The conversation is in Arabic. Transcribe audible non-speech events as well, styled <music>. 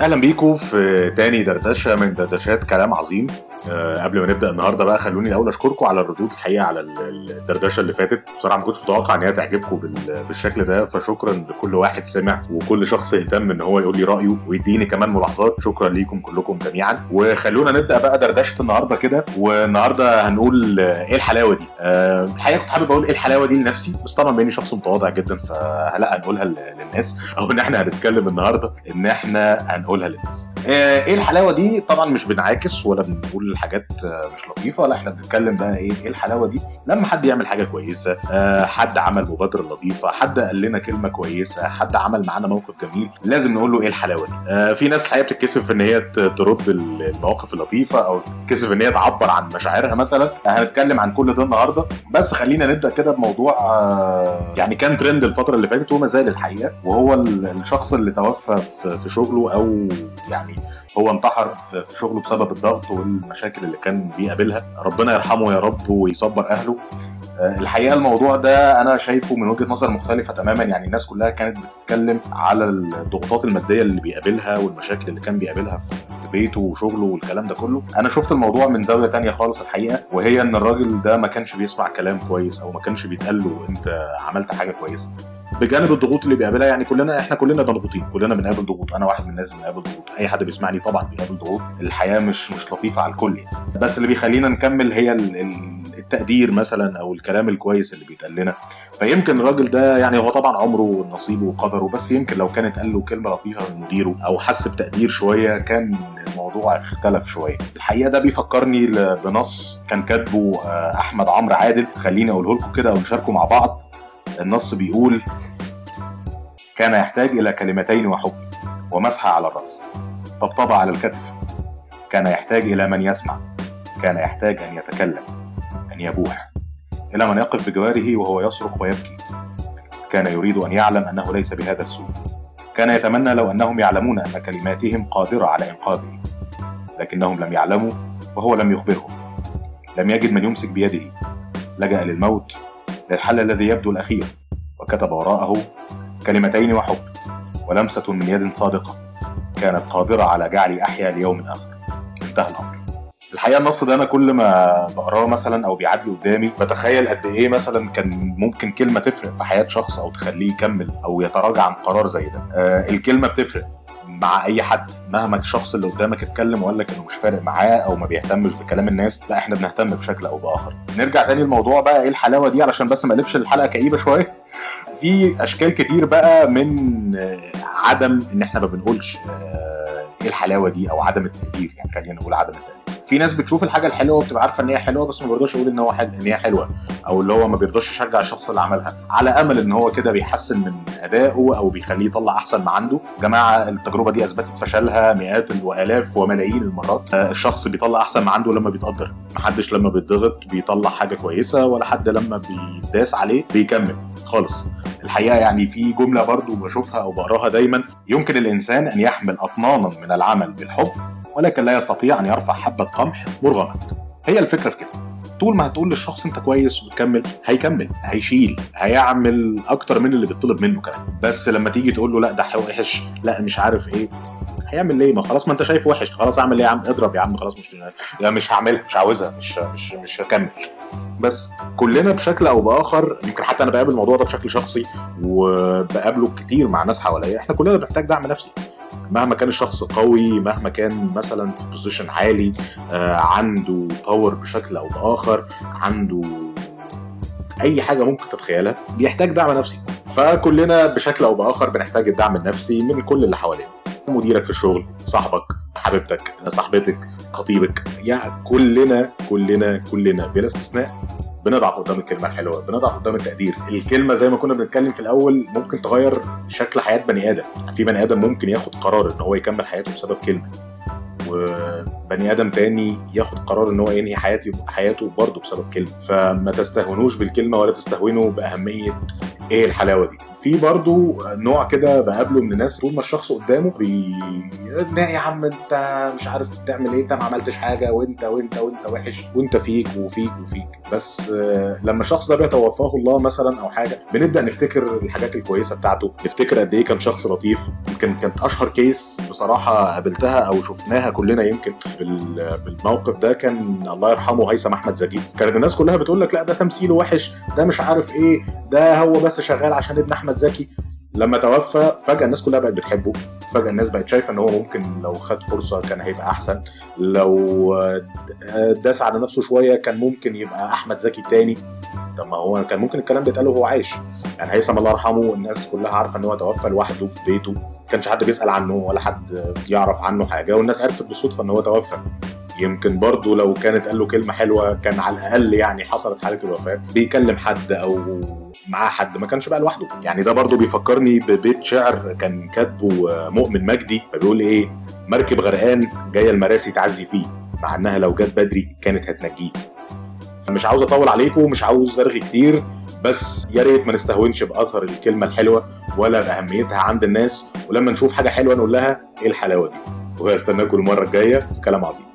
أهلا بيكم في تاني دردشة من دردشات كلام عظيم. أه قبل ما نبدأ النهارده بقى خلوني الأول أشكركم على الردود الحقيقة على الدردشة اللي فاتت. بصراحة ما كنتش متوقع إن هي تعجبكم بالشكل ده فشكرا لكل واحد سمع وكل شخص اهتم إن هو يقول لي رأيه ويديني كمان ملاحظات. شكرا ليكم كلكم جميعا. وخلونا نبدأ بقى دردشة النهارده كده. والنهاردة هنقول إيه الحلاوة دي؟ أه الحقيقة كنت حابب أقول إيه الحلاوة دي لنفسي بس طبعا باني شخص متواضع جدا فلا هنقولها للناس. <laughs> أو إن إحنا هنتكلم النهارده إن إحنا هنقولها للناس. إيه الحلاوة دي؟ طبعا مش بنعاكس ولا بنقول حاجات مش لطيفة. لا إحنا بنتكلم بقى إيه إيه الحلاوة دي؟ لما حد يعمل حاجة كويسة أه حد عمل مبادرة لطيفة حد قال لنا كلمة كويسة حد عمل معانا موقف جميل لازم نقول له إيه الحلاوة دي؟ أه في ناس الحقيقة بتتكسف إن هي ترد المواقف اللطيفة أو تتكسف إن هي تعبر عن مشاعرها مثلا. هنتكلم عن كل ده النهارده. بس خلينا نبدأ كده بموضوع يعني كان ترند الفترة اللي فاتت وما زال الحقيقة. وهو الشخص اللي توفى في شغله أو يعني هو انتحر في شغله بسبب الضغط والمشاكل اللي كان بيقابلها. ربنا يرحمه يا رب ويصبر أهله. الحقيقة الموضوع ده أنا شايفه من وجهة نظر مختلفة تماما. يعني الناس كلها كانت بتتكلم على الضغوطات المادية اللي بيقابلها والمشاكل اللي كان بيقابلها في بيته وشغله والكلام ده كله. أنا شفت الموضوع من زاوية تانية خالص الحقيقة وهي إن الراجل ده ما كانش بيسمع كلام كويس أو ما كانش بيتقال له أنت عملت حاجة كويسة. بجانب الضغوط اللي بيقابلها يعني كلنا إحنا كلنا مضغوطين كلنا بنقابل ضغوط أنا واحد من الناس بنقابل ضغوط أي حد بيسمعني طبعا بيقابل ضغوط الحياة مش مش لطيفة على الكل يعني. بس اللي بيخلينا نكمل هي التقدير مثلا أو الكلام الكويس اللي بيتقال لنا. فيمكن الراجل ده يعني هو طبعا عمره ونصيبه وقدره بس يمكن لو كانت قال له كلمة لطيفة من مديره أو حس بتقدير شوية كان الموضوع اختلف شوية. الحقيقة ده بيفكرني بنص كان كاتبه أحمد عمرو عادل. خليني أقوله لكم كده أو نشاركه مع بعض. النص بيقول كان يحتاج إلى كلمتين وحب ومسحة على الرأس. طبطبة على الكتف. كان يحتاج إلى من يسمع. كان يحتاج أن يتكلم أن يبوح. إلى من يقف بجواره وهو يصرخ ويبكي. كان يريد أن يعلم أنه ليس بهذا السوء. كان يتمنى لو أنهم يعلمون أن كلماتهم قادرة على إنقاذه. لكنهم لم يعلموا وهو لم يخبرهم. لم يجد من يمسك بيده. لجأ للموت. للحل الذي يبدو الأخير. وكتب وراءه كلمتين وحب ولمسة من يد صادقة كانت قادرة على جعلي أحيا ليوم آخر. انتهى الأمر. الحقيقة النص ده أنا كل ما بقراه مثلا أو بيعدي قدامي بتخيل قد إيه مثلا كان ممكن كلمة تفرق في حياة شخص أو تخليه يكمل أو يتراجع عن قرار زي ده. آه الكلمة بتفرق. مع أي حد مهما الشخص اللي قدامك اتكلم وقال لك إنه مش فارق معاه أو ما بيهتمش بكلام الناس لا إحنا بنهتم بشكل أو بآخر. نرجع تاني للموضوع بقى إيه الحلاوة دي علشان بس ما اقلبش الحلقة كئيبة شوية. في أشكال كتير بقى من عدم إن إحنا ما بنقولش إيه الحلاوة دي أو عدم التقدير يعني خلينا نقول عدم التقدير. في ناس بتشوف الحاجة الحلوة وبتبقى عارفة إن هي حلوة بس ما بيرضاش يقول إن هو حل... إن هي حلوة أو اللي هو ما بيرضاش يشجع الشخص اللي عملها. على أمل إن هو كده بيحسن من أدائه أو بيخليه يطلع أحسن ما عنده. جماعة التجربة دي أثبتت فشلها مئات وآلاف وملايين المرات. الشخص بيطلع أحسن ما عنده لما بيتقدر. محدش لما بيتضغط بيطلع حاجة كويسة ولا حد لما بيداس عليه بيكمل خالص. الحقيقة يعني في جملة برضو بشوفها أو بقراها دايما. يمكن الإنسان أن يحمل اطنانا من العمل بالحب ولكن لا يستطيع أن يرفع حبة قمح مرغمه هي الفكرة في كده. طول ما هتقول للشخص أنت كويس وتكمل هيكمل هيشيل هيعمل أكتر من اللي بيطلب منه كمان. بس لما تيجي تقول له لا ده وحش لا مش عارف إيه هيعمل ليه؟ ما خلاص ما أنت شايفه وحش. خلاص أعمل إيه يا عم؟ اضرب يا عم. خلاص مش لا مش هعملها مش عاوزها مش مش مش هكمل. بس كلنا بشكل أو بآخر يمكن حتى أنا بقابل الموضوع ده بشكل شخصي وبقابله كتير مع ناس حواليا إحنا كلنا بنحتاج دعم نفسي. مهما كان الشخص قوي مهما كان مثلا في position عالي آه عنده power بشكل أو بآخر عنده أي حاجة ممكن تتخيلها بيحتاج دعم نفسي. فكلنا بشكل أو بآخر بنحتاج الدعم النفسي من كل اللي حوالينا. مديرك في الشغل صاحبك حبيبتك صاحبتك خطيبك يعني كلنا كلنا كلنا بلا استثناء بنضعف قدام الكلمة الحلوة بنضعف قدام التقدير. الكلمة زي ما كنا بنتكلم في الأول ممكن تغير شكل حياة بني آدم. في بني آدم ممكن ياخد قرار إن هو يكمل حياته بسبب كلمة. وبني آدم تاني ياخد قرار إن هو ينهي حياته حياته برضه بسبب كلمة. فما تستهونوش بالكلمة ولا تستهونوا بأهمية إيه الحلاوة دي. في برضو نوع كده بقابله من الناس طول ما الشخص قدامه بي يا عم أنت مش عارف تعمل إيه أنت ما عملتش حاجة وانت وانت وأنت وحش وأنت فيك وفيك وفيك. بس لما الشخص ده بيتوفاه الله مثلا أو حاجة بنبدأ نفتكر الحاجات الكويسة بتاعته. نفتكر قد إيه كان شخص لطيف. يمكن كانت أشهر كيس بصراحة قابلتها أو شفناها كلنا يمكن بالموقف ده كان الله يرحمه هيثم أحمد زكي. كانت الناس كلها بتقول لك لا ده تمثيله وحش ده مش عارف إيه ده هو بس شغال عشان ابن أحمد زكي. لما توفى فجأة الناس كلها بقت بتحبه. فجأة الناس بقت شايفة إن هو ممكن لو خد فرصة كان هيبقى أحسن. لو داس على نفسه شوية كان ممكن يبقى أحمد زكي تاني. طب ما هو كان ممكن الكلام ده يتقال وهو عايش. يعني هيثم الله يرحمه الناس كلها عارفة إن هو توفى لوحده في بيته. كانش حد بيسأل عنه ولا حد يعرف عنه حاجة والناس عرفت بالصدفة إن هو توفى. يمكن برضه لو كانت قال له كلمة حلوة كان على الأقل يعني حصلت حالة الوفاة. بيكلم حد أو معاه حد ما كانش بقى لوحده. يعني ده برضه بيفكرني ببيت شعر كان كاتبه مؤمن مجدي فبيقول إيه مركب غرقان جاية المراسي تعزي فيه مع إنها لو جت بدري كانت هتنجيه. فمش عاوز أطول عليكم مش عاوز أرغي كتير بس يا ريت ما نستهونش بأثر الكلمة الحلوة ولا بأهميتها عند الناس ولما نشوف حاجة حلوة نقول لها إيه الحلاوة دي؟ وهستناكم المرة الجاية في كلام عظيم.